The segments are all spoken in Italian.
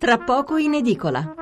tra poco in edicola.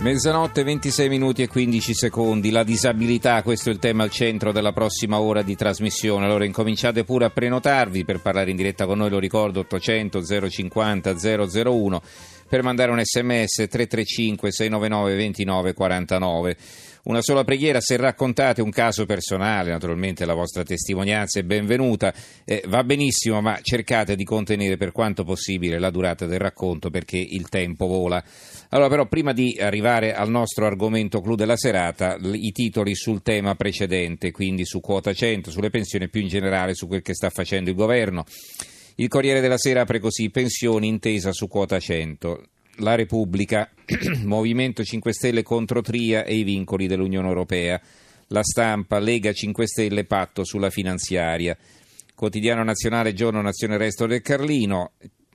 Mezzanotte 26 minuti e 15 secondi, la disabilità, questo è il tema al centro della prossima ora di trasmissione, allora incominciate pure a prenotarvi. Per parlare in diretta con noi, lo ricordo 800 050 001 per mandare un sms 335 699 29 49. Una sola preghiera, se raccontate un caso personale, naturalmente la vostra testimonianza è benvenuta, eh, va benissimo, ma cercate di contenere per quanto possibile la durata del racconto perché il tempo vola. Allora però prima di arrivare al nostro argomento clou della serata, i titoli sul tema precedente, quindi su quota 100, sulle pensioni più in generale su quel che sta facendo il governo. Il Corriere della Sera apre così pensioni intesa su quota 100 la Repubblica, Movimento 5 Stelle contro Tria e i vincoli dell'Unione Europea, la stampa, Lega 5 Stelle, patto sulla finanziaria, Quotidiano Nazionale, Giorno Nazione Resto del Carlino,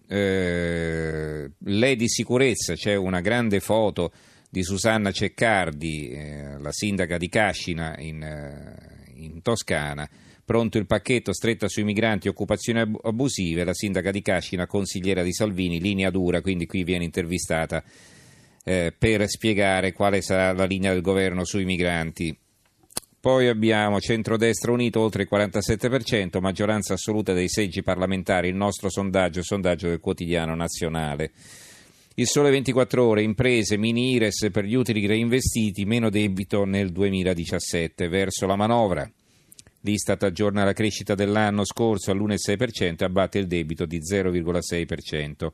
eh, Lei di sicurezza, c'è una grande foto di Susanna Ceccardi, eh, la sindaca di Cascina in, eh, in Toscana, Pronto il pacchetto, stretta sui migranti, occupazioni abusive, la sindaca di Cascina, consigliera di Salvini, linea dura, quindi qui viene intervistata eh, per spiegare quale sarà la linea del governo sui migranti. Poi abbiamo centrodestra unito oltre il 47%, maggioranza assoluta dei seggi parlamentari, il nostro sondaggio, il sondaggio del quotidiano nazionale. Il sole 24 ore, imprese, mini Ires per gli utili reinvestiti, meno debito nel 2017 verso la manovra. L'Istat aggiorna la crescita dell'anno scorso all'1,6% e abbatte il debito di 0,6%.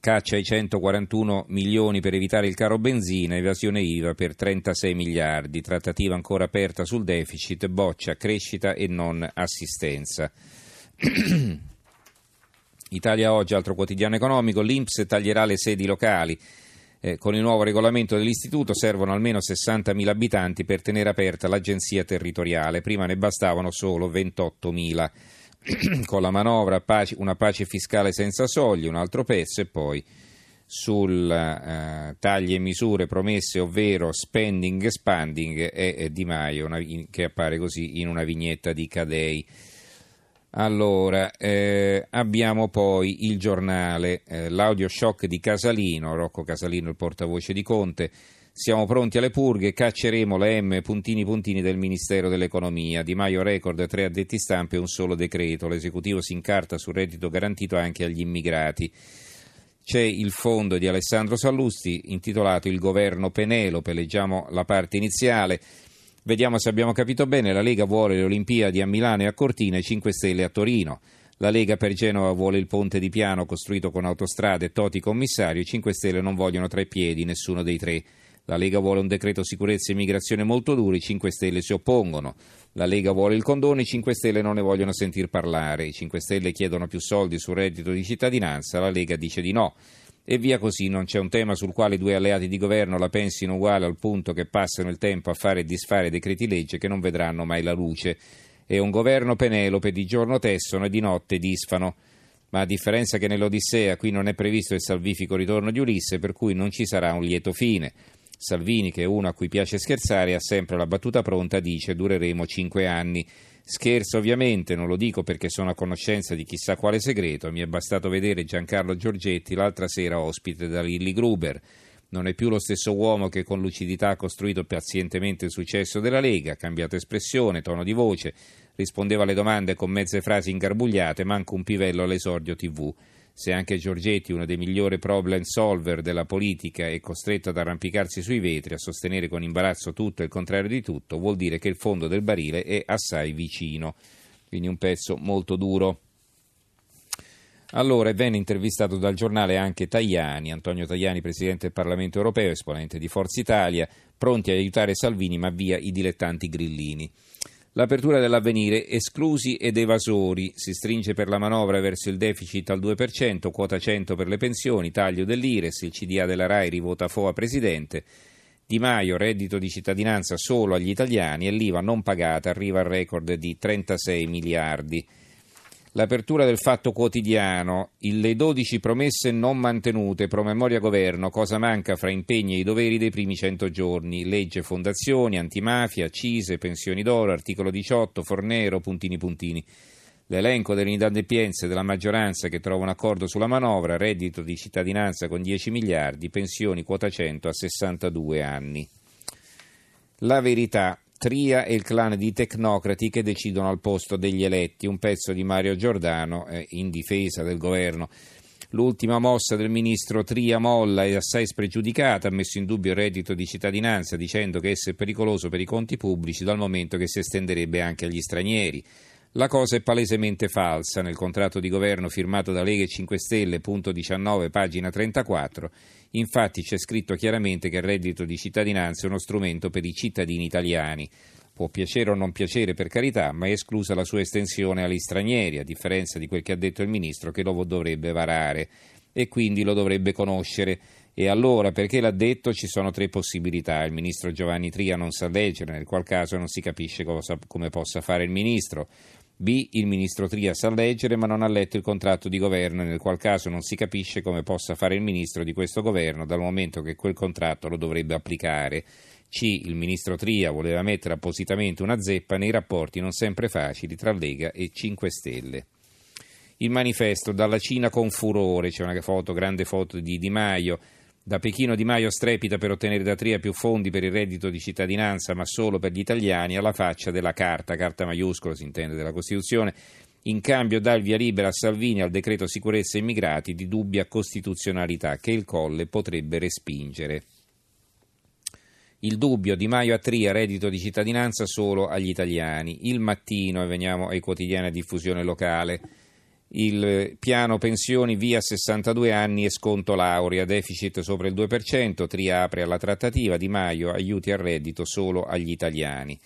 Caccia i 141 milioni per evitare il caro benzina, evasione IVA per 36 miliardi, trattativa ancora aperta sul deficit, boccia, crescita e non assistenza. Italia Oggi, altro quotidiano economico, l'Inps taglierà le sedi locali. Eh, con il nuovo regolamento dell'istituto servono almeno 60.000 abitanti per tenere aperta l'agenzia territoriale, prima ne bastavano solo 28.000. con la manovra una pace fiscale senza soglie, un altro pezzo e poi sul eh, tagli e misure promesse, ovvero spending e spending, è, Di Maio una, in, che appare così in una vignetta di Cadei. Allora, eh, abbiamo poi il giornale, eh, l'audio shock di Casalino, Rocco Casalino, il portavoce di Conte. Siamo pronti alle purghe, cacceremo le M puntini puntini del Ministero dell'Economia. Di Maio record, tre addetti stampe e un solo decreto. L'esecutivo si incarta sul reddito garantito anche agli immigrati. C'è il fondo di Alessandro Sallusti intitolato Il governo Penelope, leggiamo la parte iniziale. Vediamo se abbiamo capito bene, la Lega vuole le Olimpiadi a Milano e a Cortina e 5 Stelle a Torino. La Lega per Genova vuole il ponte di piano costruito con autostrade, Toti commissario, i 5 Stelle non vogliono tre piedi, nessuno dei tre. La Lega vuole un decreto sicurezza e immigrazione molto duro, i 5 Stelle si oppongono. La Lega vuole il condono, i 5 Stelle non ne vogliono sentir parlare. I 5 Stelle chiedono più soldi sul reddito di cittadinanza, la Lega dice di no. E via così, non c'è un tema sul quale i due alleati di governo la pensino uguale al punto che passano il tempo a fare e disfare decreti legge che non vedranno mai la luce. È un governo Penelope, di giorno tessono e di notte disfano. Ma a differenza che nell'Odissea, qui non è previsto il salvifico ritorno di Ulisse, per cui non ci sarà un lieto fine. Salvini, che è uno a cui piace scherzare, ha sempre la battuta pronta, dice dureremo cinque anni. Scherzo ovviamente, non lo dico perché sono a conoscenza di chissà quale segreto, mi è bastato vedere Giancarlo Giorgetti l'altra sera ospite da Lilly Gruber. Non è più lo stesso uomo che con lucidità ha costruito pazientemente il successo della Lega, ha cambiato espressione, tono di voce, rispondeva alle domande con mezze frasi ingarbugliate, manco un pivello all'esordio TV. Se anche Giorgetti, uno dei migliori problem solver della politica, è costretto ad arrampicarsi sui vetri, a sostenere con imbarazzo tutto e il contrario di tutto, vuol dire che il fondo del barile è assai vicino. Quindi un pezzo molto duro. Allora venne intervistato dal giornale anche Tajani, Antonio Tajani, Presidente del Parlamento europeo, esponente di Forza Italia, pronti ad aiutare Salvini ma via i dilettanti grillini. L'apertura dell'avvenire, esclusi ed evasori, si stringe per la manovra verso il deficit al 2%, quota 100 per le pensioni, taglio dell'Ires, il CDA della RAI rivota FOA presidente, Di Maio, reddito di cittadinanza solo agli italiani e l'IVA non pagata arriva al record di 36 miliardi. L'apertura del fatto quotidiano, le 12 promesse non mantenute, promemoria governo, cosa manca fra impegni e i doveri dei primi 100 giorni, legge fondazioni, antimafia, accise, pensioni d'oro, articolo 18, Fornero, puntini puntini. L'elenco delle inadempienze della maggioranza che trova un accordo sulla manovra, reddito di cittadinanza con 10 miliardi, pensioni quota 100 a 62 anni. La verità, Tria e il clan di tecnocrati che decidono al posto degli eletti, un pezzo di Mario Giordano eh, in difesa del governo. L'ultima mossa del ministro Tria Molla è assai spregiudicata, ha messo in dubbio il reddito di cittadinanza dicendo che esso è pericoloso per i conti pubblici dal momento che si estenderebbe anche agli stranieri. La cosa è palesemente falsa. Nel contratto di governo firmato da Lega e 5 Stelle, punto 19, pagina 34, infatti c'è scritto chiaramente che il reddito di cittadinanza è uno strumento per i cittadini italiani. Può piacere o non piacere per carità, ma è esclusa la sua estensione agli stranieri, a differenza di quel che ha detto il Ministro che lo dovrebbe varare e quindi lo dovrebbe conoscere. E allora, perché l'ha detto, ci sono tre possibilità. Il Ministro Giovanni Tria non sa leggere, nel qual caso non si capisce cosa, come possa fare il Ministro. B. Il ministro Tria sa leggere ma non ha letto il contratto di governo, nel qual caso non si capisce come possa fare il ministro di questo governo dal momento che quel contratto lo dovrebbe applicare. C. Il ministro Tria voleva mettere appositamente una zeppa nei rapporti non sempre facili tra Lega e 5 Stelle. Il manifesto dalla Cina con furore, c'è una foto, grande foto di Di Maio da Pechino Di Maio strepita per ottenere da Tria più fondi per il reddito di cittadinanza, ma solo per gli italiani, alla faccia della carta, carta maiuscola si intende della Costituzione, in cambio dà il via libera a Salvini al decreto sicurezza immigrati di dubbia costituzionalità che il Colle potrebbe respingere. Il dubbio Di Maio a Tria, reddito di cittadinanza solo agli italiani. Il mattino, e veniamo ai quotidiani a diffusione locale il piano pensioni via 62 anni e sconto laurea, deficit sopra il 2%, Tria apre alla trattativa, Di Maio aiuti al reddito solo agli italiani.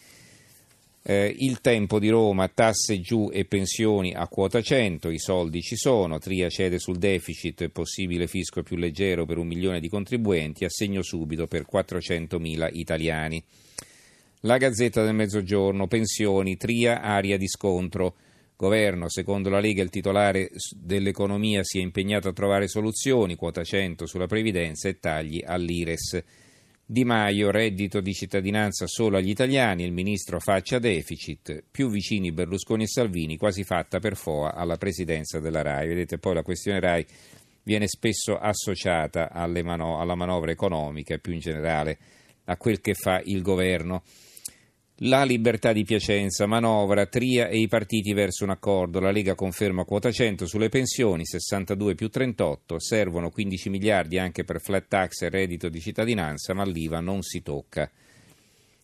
Eh, il tempo di Roma, tasse giù e pensioni a quota 100, i soldi ci sono, Tria cede sul deficit, possibile fisco più leggero per un milione di contribuenti, assegno subito per 400.000 italiani. La Gazzetta del Mezzogiorno, pensioni, Tria, aria di scontro. Governo, secondo la Lega il titolare dell'economia si è impegnato a trovare soluzioni, quota 100 sulla previdenza e tagli all'Ires. Di Maio, reddito di cittadinanza solo agli italiani, il ministro faccia deficit, più vicini Berlusconi e Salvini, quasi fatta per FOA alla presidenza della RAI. Vedete poi la questione RAI viene spesso associata mano- alla manovra economica e più in generale a quel che fa il governo. La libertà di Piacenza, manovra, Tria e i partiti verso un accordo. La Lega conferma quota 100 sulle pensioni, 62 più 38. Servono 15 miliardi anche per flat tax e reddito di cittadinanza, ma l'IVA non si tocca.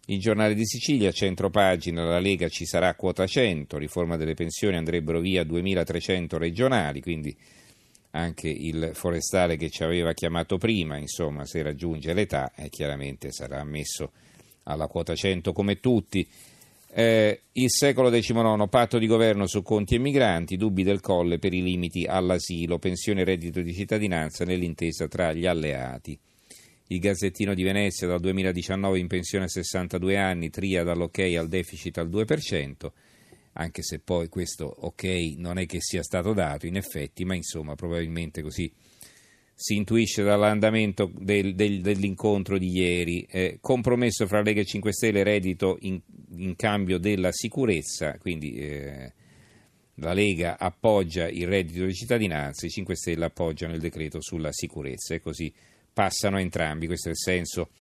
Il giornale di Sicilia, centro pagina, la Lega ci sarà quota 100, riforma delle pensioni andrebbero via 2300 regionali, quindi anche il forestale che ci aveva chiamato prima, insomma, se raggiunge l'età, eh, chiaramente sarà ammesso alla quota 100 come tutti. Eh, il secolo XIX, patto di governo su conti e migranti, dubbi del colle per i limiti all'asilo, pensione e reddito di cittadinanza nell'intesa tra gli alleati. Il Gazzettino di Venezia dal 2019 in pensione a 62 anni, tria dall'ok al deficit al 2%, anche se poi questo ok non è che sia stato dato in effetti, ma insomma probabilmente così si intuisce dall'andamento del, del, dell'incontro di ieri, eh, compromesso fra Lega e 5 Stelle reddito in, in cambio della sicurezza, quindi eh, la Lega appoggia il reddito di cittadinanza, i 5 Stelle appoggiano il decreto sulla sicurezza. E così passano entrambi, questo è il senso